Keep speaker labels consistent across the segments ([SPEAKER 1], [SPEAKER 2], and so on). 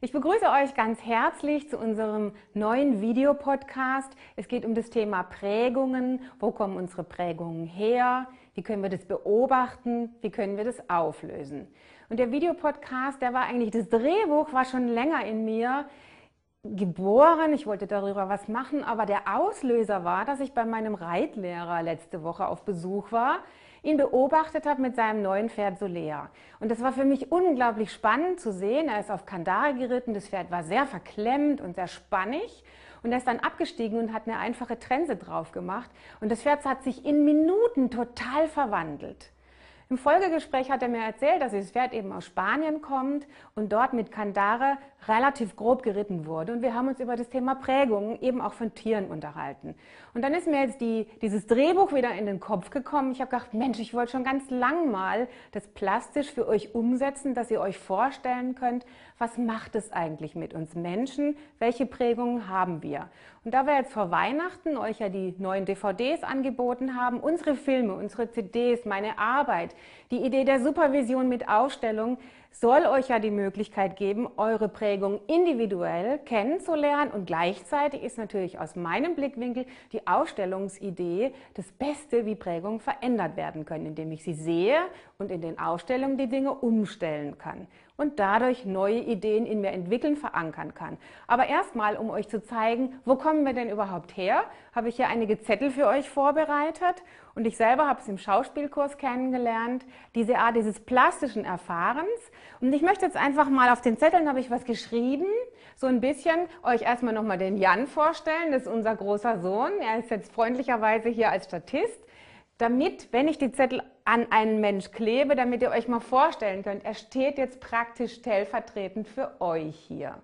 [SPEAKER 1] Ich begrüße euch ganz herzlich zu unserem neuen Videopodcast. Es geht um das Thema Prägungen. Wo kommen unsere Prägungen her? Wie können wir das beobachten? Wie können wir das auflösen? Und der Videopodcast, der war eigentlich, das Drehbuch war schon länger in mir geboren. Ich wollte darüber was machen, aber der Auslöser war, dass ich bei meinem Reitlehrer letzte Woche auf Besuch war ihn beobachtet habe mit seinem neuen Pferd Solea. Und das war für mich unglaublich spannend zu sehen. Er ist auf Kandare geritten, das Pferd war sehr verklemmt und sehr spannig. Und er ist dann abgestiegen und hat eine einfache Trense drauf gemacht. Und das Pferd hat sich in Minuten total verwandelt. Im Folgegespräch hat er mir erzählt, dass das Pferd eben aus Spanien kommt und dort mit Kandare relativ grob geritten wurde. Und wir haben uns über das Thema Prägungen eben auch von Tieren unterhalten. Und dann ist mir jetzt die, dieses Drehbuch wieder in den Kopf gekommen. Ich habe gedacht, Mensch, ich wollte schon ganz lang mal das plastisch für euch umsetzen, dass ihr euch vorstellen könnt, was macht es eigentlich mit uns Menschen? Welche Prägungen haben wir? Und da wir jetzt vor Weihnachten euch ja die neuen DVDs angeboten haben, unsere Filme, unsere CDs, meine Arbeit, die Idee der Supervision mit Ausstellung, soll euch ja die Möglichkeit geben, eure Prägung individuell kennenzulernen. Und gleichzeitig ist natürlich aus meinem Blickwinkel die Ausstellungsidee das Beste, wie Prägungen verändert werden können, indem ich sie sehe und in den Ausstellungen die Dinge umstellen kann und dadurch neue Ideen in mir entwickeln, verankern kann. Aber erstmal, um euch zu zeigen, wo kommen wir denn überhaupt her, habe ich hier einige Zettel für euch vorbereitet und ich selber habe es im Schauspielkurs kennengelernt, diese Art dieses plastischen Erfahrens. Und ich möchte jetzt einfach mal auf den Zetteln habe ich was geschrieben, so ein bisschen euch erstmal nochmal den Jan vorstellen, das ist unser großer Sohn. Er ist jetzt freundlicherweise hier als Statist damit, wenn ich die Zettel an einen Mensch klebe, damit ihr euch mal vorstellen könnt, er steht jetzt praktisch stellvertretend für euch hier.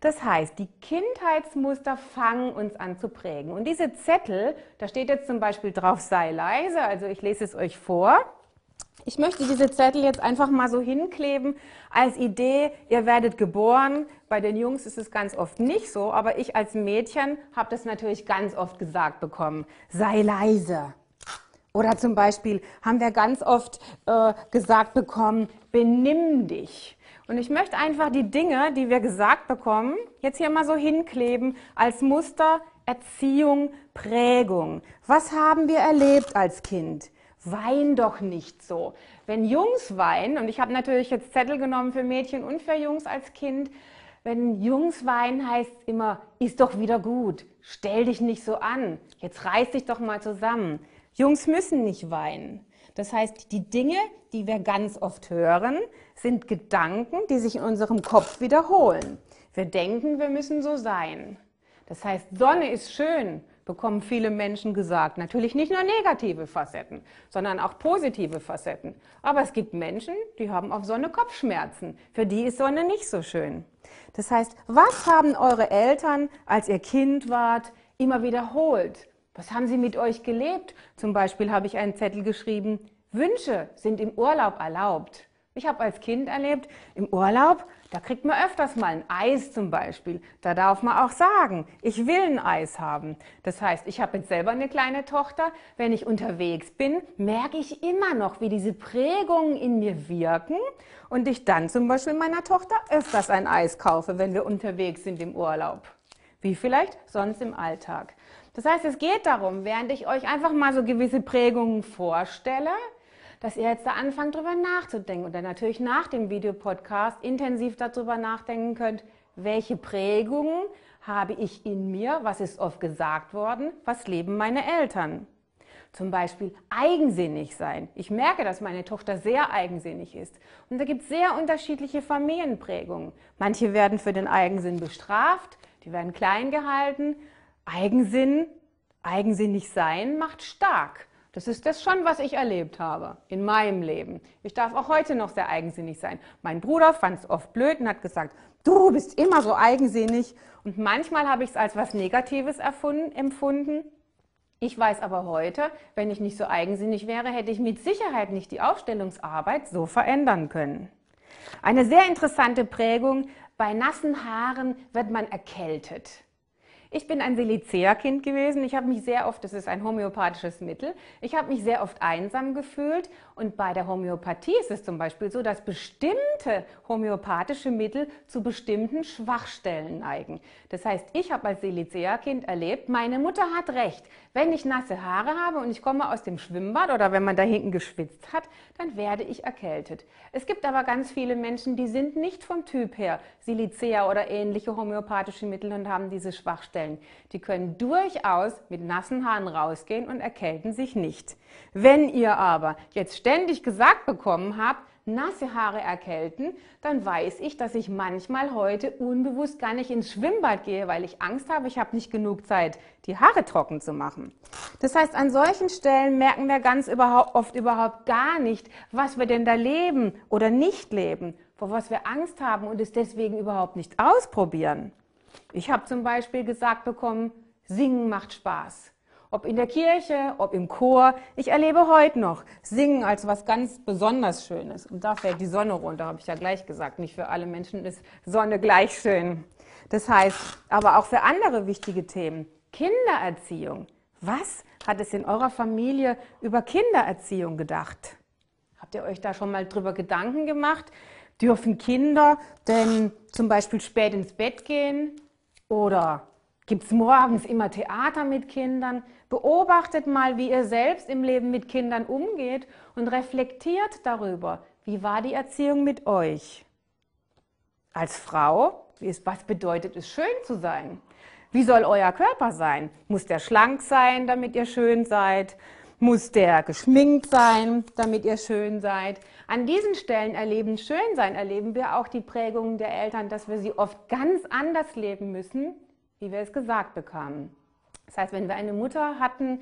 [SPEAKER 1] Das heißt, die Kindheitsmuster fangen uns an zu prägen. Und diese Zettel, da steht jetzt zum Beispiel drauf, sei leise, also ich lese es euch vor. Ich möchte diese Zettel jetzt einfach mal so hinkleben als Idee, ihr werdet geboren. Bei den Jungs ist es ganz oft nicht so, aber ich als Mädchen habe das natürlich ganz oft gesagt bekommen. Sei leise. Oder zum Beispiel haben wir ganz oft äh, gesagt bekommen, benimm dich. Und ich möchte einfach die Dinge, die wir gesagt bekommen, jetzt hier mal so hinkleben als Muster, Erziehung, Prägung. Was haben wir erlebt als Kind? Wein doch nicht so. Wenn Jungs weinen, und ich habe natürlich jetzt Zettel genommen für Mädchen und für Jungs als Kind, wenn Jungs weinen, heißt immer, ist doch wieder gut, stell dich nicht so an, jetzt reiß dich doch mal zusammen. Jungs müssen nicht weinen. Das heißt, die Dinge, die wir ganz oft hören, sind Gedanken, die sich in unserem Kopf wiederholen. Wir denken, wir müssen so sein. Das heißt, Sonne ist schön, bekommen viele Menschen gesagt. Natürlich nicht nur negative Facetten, sondern auch positive Facetten. Aber es gibt Menschen, die haben auf Sonne Kopfschmerzen. Für die ist Sonne nicht so schön. Das heißt, was haben eure Eltern, als ihr Kind wart, immer wiederholt? Was haben Sie mit euch gelebt? Zum Beispiel habe ich einen Zettel geschrieben, Wünsche sind im Urlaub erlaubt. Ich habe als Kind erlebt, im Urlaub, da kriegt man öfters mal ein Eis zum Beispiel. Da darf man auch sagen, ich will ein Eis haben. Das heißt, ich habe jetzt selber eine kleine Tochter. Wenn ich unterwegs bin, merke ich immer noch, wie diese Prägungen in mir wirken und ich dann zum Beispiel meiner Tochter öfters ein Eis kaufe, wenn wir unterwegs sind im Urlaub. Wie vielleicht sonst im Alltag. Das heißt, es geht darum, während ich euch einfach mal so gewisse Prägungen vorstelle, dass ihr jetzt da anfangt, darüber nachzudenken und dann natürlich nach dem Videopodcast intensiv darüber nachdenken könnt, welche Prägungen habe ich in mir, was ist oft gesagt worden, was leben meine Eltern. Zum Beispiel eigensinnig sein. Ich merke, dass meine Tochter sehr eigensinnig ist. Und da gibt es sehr unterschiedliche Familienprägungen. Manche werden für den Eigensinn bestraft, die werden klein gehalten Eigensinn, eigensinnig sein macht stark. Das ist das schon, was ich erlebt habe in meinem Leben. Ich darf auch heute noch sehr eigensinnig sein. Mein Bruder fand es oft blöd und hat gesagt, du bist immer so eigensinnig. Und manchmal habe ich es als was Negatives erfunden, empfunden. Ich weiß aber heute, wenn ich nicht so eigensinnig wäre, hätte ich mit Sicherheit nicht die Aufstellungsarbeit so verändern können. Eine sehr interessante Prägung, bei nassen Haaren wird man erkältet. Ich bin ein Silicea-Kind gewesen. Ich habe mich sehr oft, das ist ein homöopathisches Mittel, ich habe mich sehr oft einsam gefühlt Und bei der Homöopathie ist es zum Beispiel so, dass bestimmte homöopathische Mittel zu bestimmten Schwachstellen neigen. Das heißt, ich habe als Silicea-Kind erlebt, meine Mutter hat recht. Wenn ich nasse Haare habe und ich komme aus dem Schwimmbad oder wenn man da hinten geschwitzt hat, dann werde ich erkältet. Es gibt aber ganz viele Menschen, die sind nicht vom Typ her Silicea oder ähnliche homöopathische Mittel und haben diese Schwachstellen. Die können durchaus mit nassen Haaren rausgehen und erkälten sich nicht. Wenn ihr aber jetzt ständig gesagt bekommen habt, nasse Haare erkälten, dann weiß ich, dass ich manchmal heute unbewusst gar nicht ins Schwimmbad gehe, weil ich Angst habe, ich habe nicht genug Zeit, die Haare trocken zu machen. Das heißt, an solchen Stellen merken wir ganz überhaupt, oft überhaupt gar nicht, was wir denn da leben oder nicht leben, vor was wir Angst haben und es deswegen überhaupt nicht ausprobieren. Ich habe zum Beispiel gesagt bekommen, singen macht Spaß. Ob in der Kirche, ob im Chor. Ich erlebe heute noch Singen als was ganz besonders Schönes. Und da fällt die Sonne runter, habe ich ja gleich gesagt. Nicht für alle Menschen ist Sonne gleich schön. Das heißt, aber auch für andere wichtige Themen. Kindererziehung. Was hat es in eurer Familie über Kindererziehung gedacht? Habt ihr euch da schon mal drüber Gedanken gemacht? Dürfen Kinder denn zum Beispiel spät ins Bett gehen? Oder Gibt es morgens immer Theater mit Kindern? Beobachtet mal, wie ihr selbst im Leben mit Kindern umgeht und reflektiert darüber, wie war die Erziehung mit euch? Als Frau, was bedeutet es, schön zu sein? Wie soll euer Körper sein? Muss der schlank sein, damit ihr schön seid? Muss der geschminkt sein, damit ihr schön seid? An diesen Stellen erleben Schönsein, erleben wir auch die Prägungen der Eltern, dass wir sie oft ganz anders leben müssen, wie wir es gesagt bekamen. Das heißt, wenn wir eine Mutter hatten,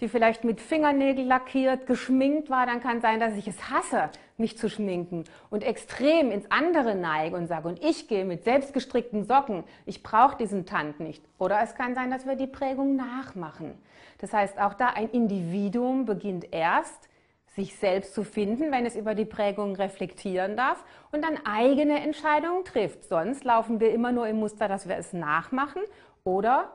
[SPEAKER 1] die vielleicht mit Fingernägel lackiert, geschminkt war, dann kann sein, dass ich es hasse, mich zu schminken und extrem ins andere neige und sage, und ich gehe mit selbstgestrickten Socken, ich brauche diesen Tand nicht. Oder es kann sein, dass wir die Prägung nachmachen. Das heißt, auch da ein Individuum beginnt erst, sich selbst zu finden, wenn es über die Prägung reflektieren darf und dann eigene Entscheidungen trifft. Sonst laufen wir immer nur im Muster, dass wir es nachmachen oder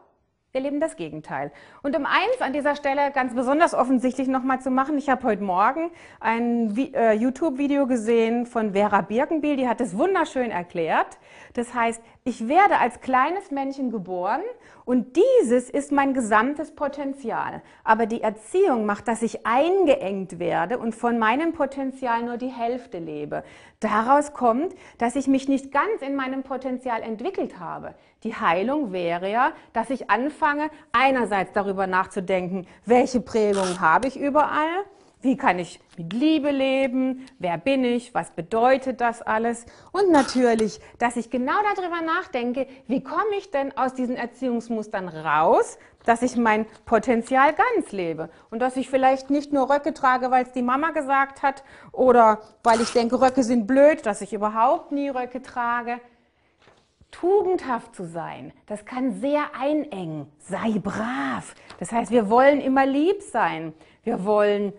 [SPEAKER 1] wir leben das Gegenteil. Und um eins an dieser Stelle ganz besonders offensichtlich nochmal zu machen, ich habe heute Morgen ein äh, YouTube-Video gesehen von Vera Birkenbiel, die hat es wunderschön erklärt. Das heißt, ich werde als kleines Männchen geboren und dieses ist mein gesamtes Potenzial. Aber die Erziehung macht, dass ich eingeengt werde und von meinem Potenzial nur die Hälfte lebe. Daraus kommt, dass ich mich nicht ganz in meinem Potenzial entwickelt habe. Die Heilung wäre ja, dass ich anfange, einerseits darüber nachzudenken, welche Prägungen habe ich überall, wie kann ich mit Liebe leben? Wer bin ich? Was bedeutet das alles? Und natürlich, dass ich genau darüber nachdenke, wie komme ich denn aus diesen Erziehungsmustern raus, dass ich mein Potenzial ganz lebe und dass ich vielleicht nicht nur Röcke trage, weil es die Mama gesagt hat oder weil ich denke, Röcke sind blöd, dass ich überhaupt nie Röcke trage. Tugendhaft zu sein, das kann sehr einengen. Sei brav. Das heißt, wir wollen immer lieb sein. Wir wollen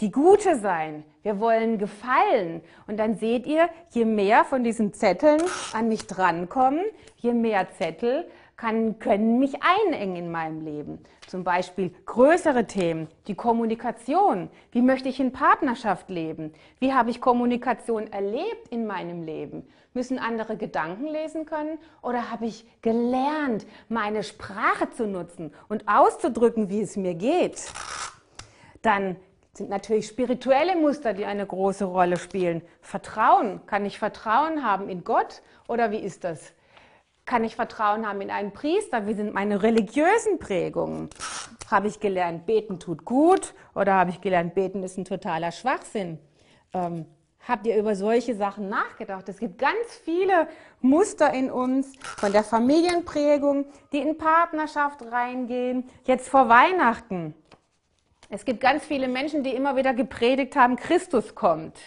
[SPEAKER 1] die Gute sein. Wir wollen gefallen. Und dann seht ihr, je mehr von diesen Zetteln an mich drankommen, je mehr Zettel kann, können mich einengen in meinem Leben. Zum Beispiel größere Themen, die Kommunikation. Wie möchte ich in Partnerschaft leben? Wie habe ich Kommunikation erlebt in meinem Leben? Müssen andere Gedanken lesen können? Oder habe ich gelernt, meine Sprache zu nutzen und auszudrücken, wie es mir geht? Dann sind natürlich spirituelle Muster, die eine große Rolle spielen. Vertrauen. Kann ich Vertrauen haben in Gott oder wie ist das? Kann ich Vertrauen haben in einen Priester? Wie sind meine religiösen Prägungen? Habe ich gelernt, beten tut gut oder habe ich gelernt, beten ist ein totaler Schwachsinn? Ähm, habt ihr über solche Sachen nachgedacht? Es gibt ganz viele Muster in uns von der Familienprägung, die in Partnerschaft reingehen. Jetzt vor Weihnachten es gibt ganz viele Menschen, die immer wieder gepredigt haben, Christus kommt.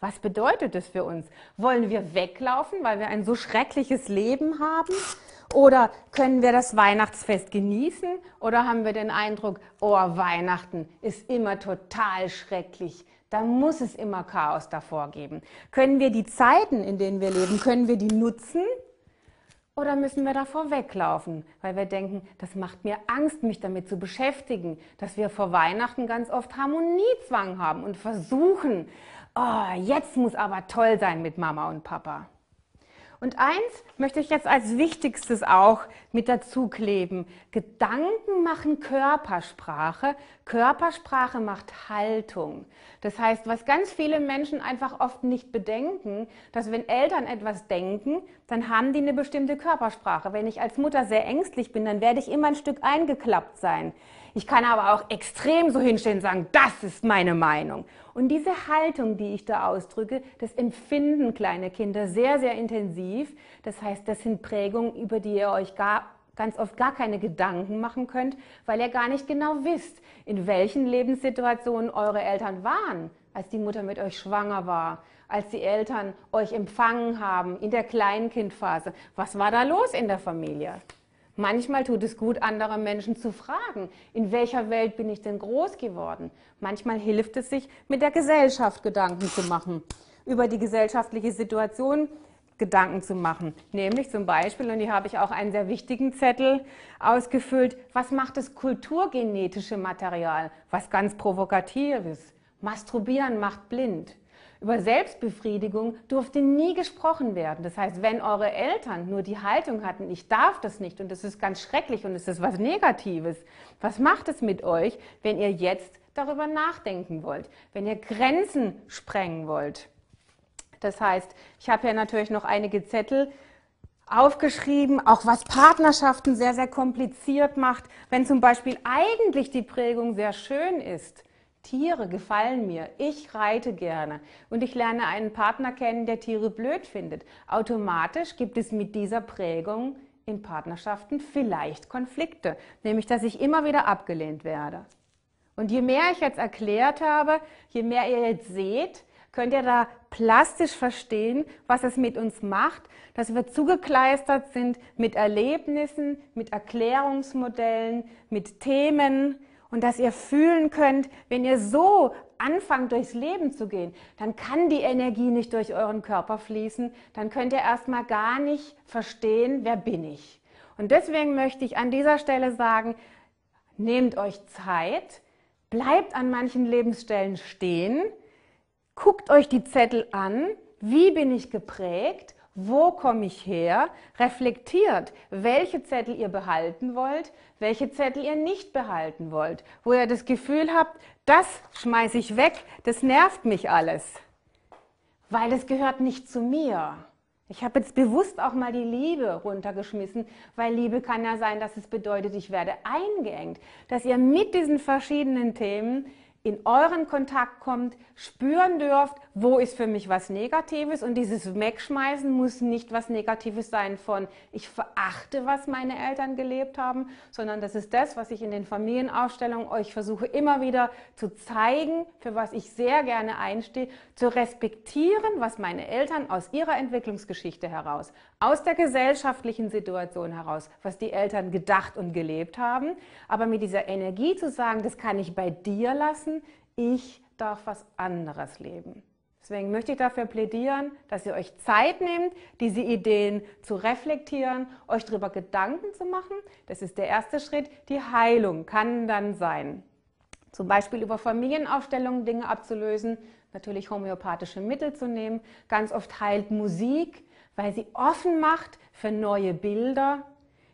[SPEAKER 1] Was bedeutet das für uns? Wollen wir weglaufen, weil wir ein so schreckliches Leben haben? Oder können wir das Weihnachtsfest genießen? Oder haben wir den Eindruck, oh, Weihnachten ist immer total schrecklich. Da muss es immer Chaos davor geben. Können wir die Zeiten, in denen wir leben, können wir die nutzen, Oder müssen wir davor weglaufen, weil wir denken, das macht mir Angst, mich damit zu beschäftigen, dass wir vor Weihnachten ganz oft Harmoniezwang haben und versuchen, oh, jetzt muss aber toll sein mit Mama und Papa. Und eins möchte ich jetzt als wichtigstes auch mit dazu kleben. Gedanken machen Körpersprache. Körpersprache macht Haltung. Das heißt, was ganz viele Menschen einfach oft nicht bedenken, dass wenn Eltern etwas denken, dann haben die eine bestimmte Körpersprache. Wenn ich als Mutter sehr ängstlich bin, dann werde ich immer ein Stück eingeklappt sein. Ich kann aber auch extrem so hinstellen und sagen, das ist meine Meinung. Und diese Haltung, die ich da ausdrücke, das empfinden kleine Kinder sehr, sehr intensiv. Das heißt, das sind Prägungen, über die ihr euch gar, ganz oft gar keine Gedanken machen könnt, weil ihr gar nicht genau wisst, in welchen Lebenssituationen eure Eltern waren, als die Mutter mit euch schwanger war, als die Eltern euch empfangen haben in der Kleinkindphase. Was war da los in der Familie? Manchmal tut es gut, andere Menschen zu fragen, in welcher Welt bin ich denn groß geworden? Manchmal hilft es sich, mit der Gesellschaft Gedanken zu machen, über die gesellschaftliche Situation Gedanken zu machen. Nämlich zum Beispiel, und hier habe ich auch einen sehr wichtigen Zettel ausgefüllt, was macht das kulturgenetische Material? Was ganz Provokatives. Masturbieren macht blind. Über Selbstbefriedigung durfte nie gesprochen werden. Das heißt, wenn eure Eltern nur die Haltung hatten, ich darf das nicht und das ist ganz schrecklich und es ist was Negatives, was macht es mit euch, wenn ihr jetzt darüber nachdenken wollt, wenn ihr Grenzen sprengen wollt? Das heißt, ich habe hier natürlich noch einige Zettel aufgeschrieben, auch was Partnerschaften sehr, sehr kompliziert macht, wenn zum Beispiel eigentlich die Prägung sehr schön ist Tiere gefallen mir. Ich reite gerne und ich lerne einen Partner kennen, der Tiere blöd findet. Automatisch gibt es mit dieser Prägung in Partnerschaften vielleicht Konflikte, nämlich dass ich immer wieder abgelehnt werde. Und je mehr ich jetzt erklärt habe, je mehr ihr jetzt seht, könnt ihr da plastisch verstehen, was es mit uns macht, dass wir zugekleistert sind mit Erlebnissen, mit Erklärungsmodellen, mit Themen, und dass ihr fühlen könnt, wenn ihr so anfangt durchs Leben zu gehen, dann kann die Energie nicht durch euren Körper fließen, dann könnt ihr erstmal gar nicht verstehen, wer bin ich. Und deswegen möchte ich an dieser Stelle sagen, nehmt euch Zeit, bleibt an manchen Lebensstellen stehen, guckt euch die Zettel an, wie bin ich geprägt wo komme ich her? Reflektiert, welche Zettel ihr behalten wollt, welche Zettel ihr nicht behalten wollt. Wo ihr das Gefühl habt, das schmeiße ich weg, das nervt mich alles. Weil es gehört nicht zu mir. Ich habe jetzt bewusst auch mal die Liebe runtergeschmissen, weil Liebe kann ja sein, dass es bedeutet, ich werde eingeengt. Dass ihr mit diesen verschiedenen Themen in euren Kontakt kommt, spüren dürft, wo ist für mich was Negatives. Und dieses Wegschmeißen muss nicht was Negatives sein von ich verachte, was meine Eltern gelebt haben, sondern das ist das, was ich in den Familienausstellungen euch versuche immer wieder zu zeigen, für was ich sehr gerne einstehe, zu respektieren, was meine Eltern aus ihrer Entwicklungsgeschichte heraus, aus der gesellschaftlichen Situation heraus, was die Eltern gedacht und gelebt haben, aber mit dieser Energie zu sagen, das kann ich bei dir lassen, ich darf was anderes leben. Deswegen möchte ich dafür plädieren, dass ihr euch Zeit nehmt, diese Ideen zu reflektieren, euch darüber Gedanken zu machen. Das ist der erste Schritt. Die Heilung kann dann sein. Zum Beispiel über Familienaufstellungen Dinge abzulösen, natürlich homöopathische Mittel zu nehmen. Ganz oft heilt Musik, weil sie offen macht für neue Bilder.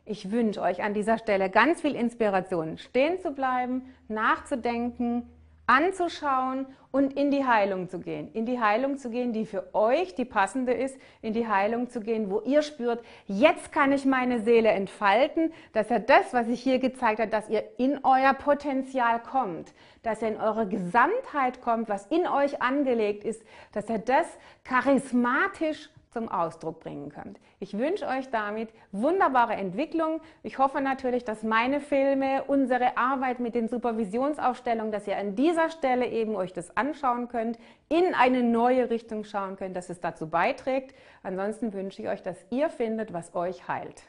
[SPEAKER 1] Ich wünsche euch an dieser Stelle ganz viel Inspiration, stehen zu bleiben, nachzudenken, anzuschauen und in die Heilung zu gehen. In die Heilung zu gehen, die für euch die passende ist. In die Heilung zu gehen, wo ihr spürt, jetzt kann ich meine Seele entfalten, dass er das, was ich hier gezeigt habe, dass ihr in euer Potenzial kommt, dass er in eure Gesamtheit kommt, was in euch angelegt ist, dass er das charismatisch zum Ausdruck bringen könnt. Ich wünsche euch damit wunderbare Entwicklung. Ich hoffe natürlich, dass meine Filme, unsere Arbeit mit den Supervisionsaufstellungen, dass ihr an dieser Stelle eben euch das anschauen könnt, in eine neue Richtung schauen könnt, dass es dazu beiträgt. Ansonsten wünsche ich euch, dass ihr findet, was euch heilt.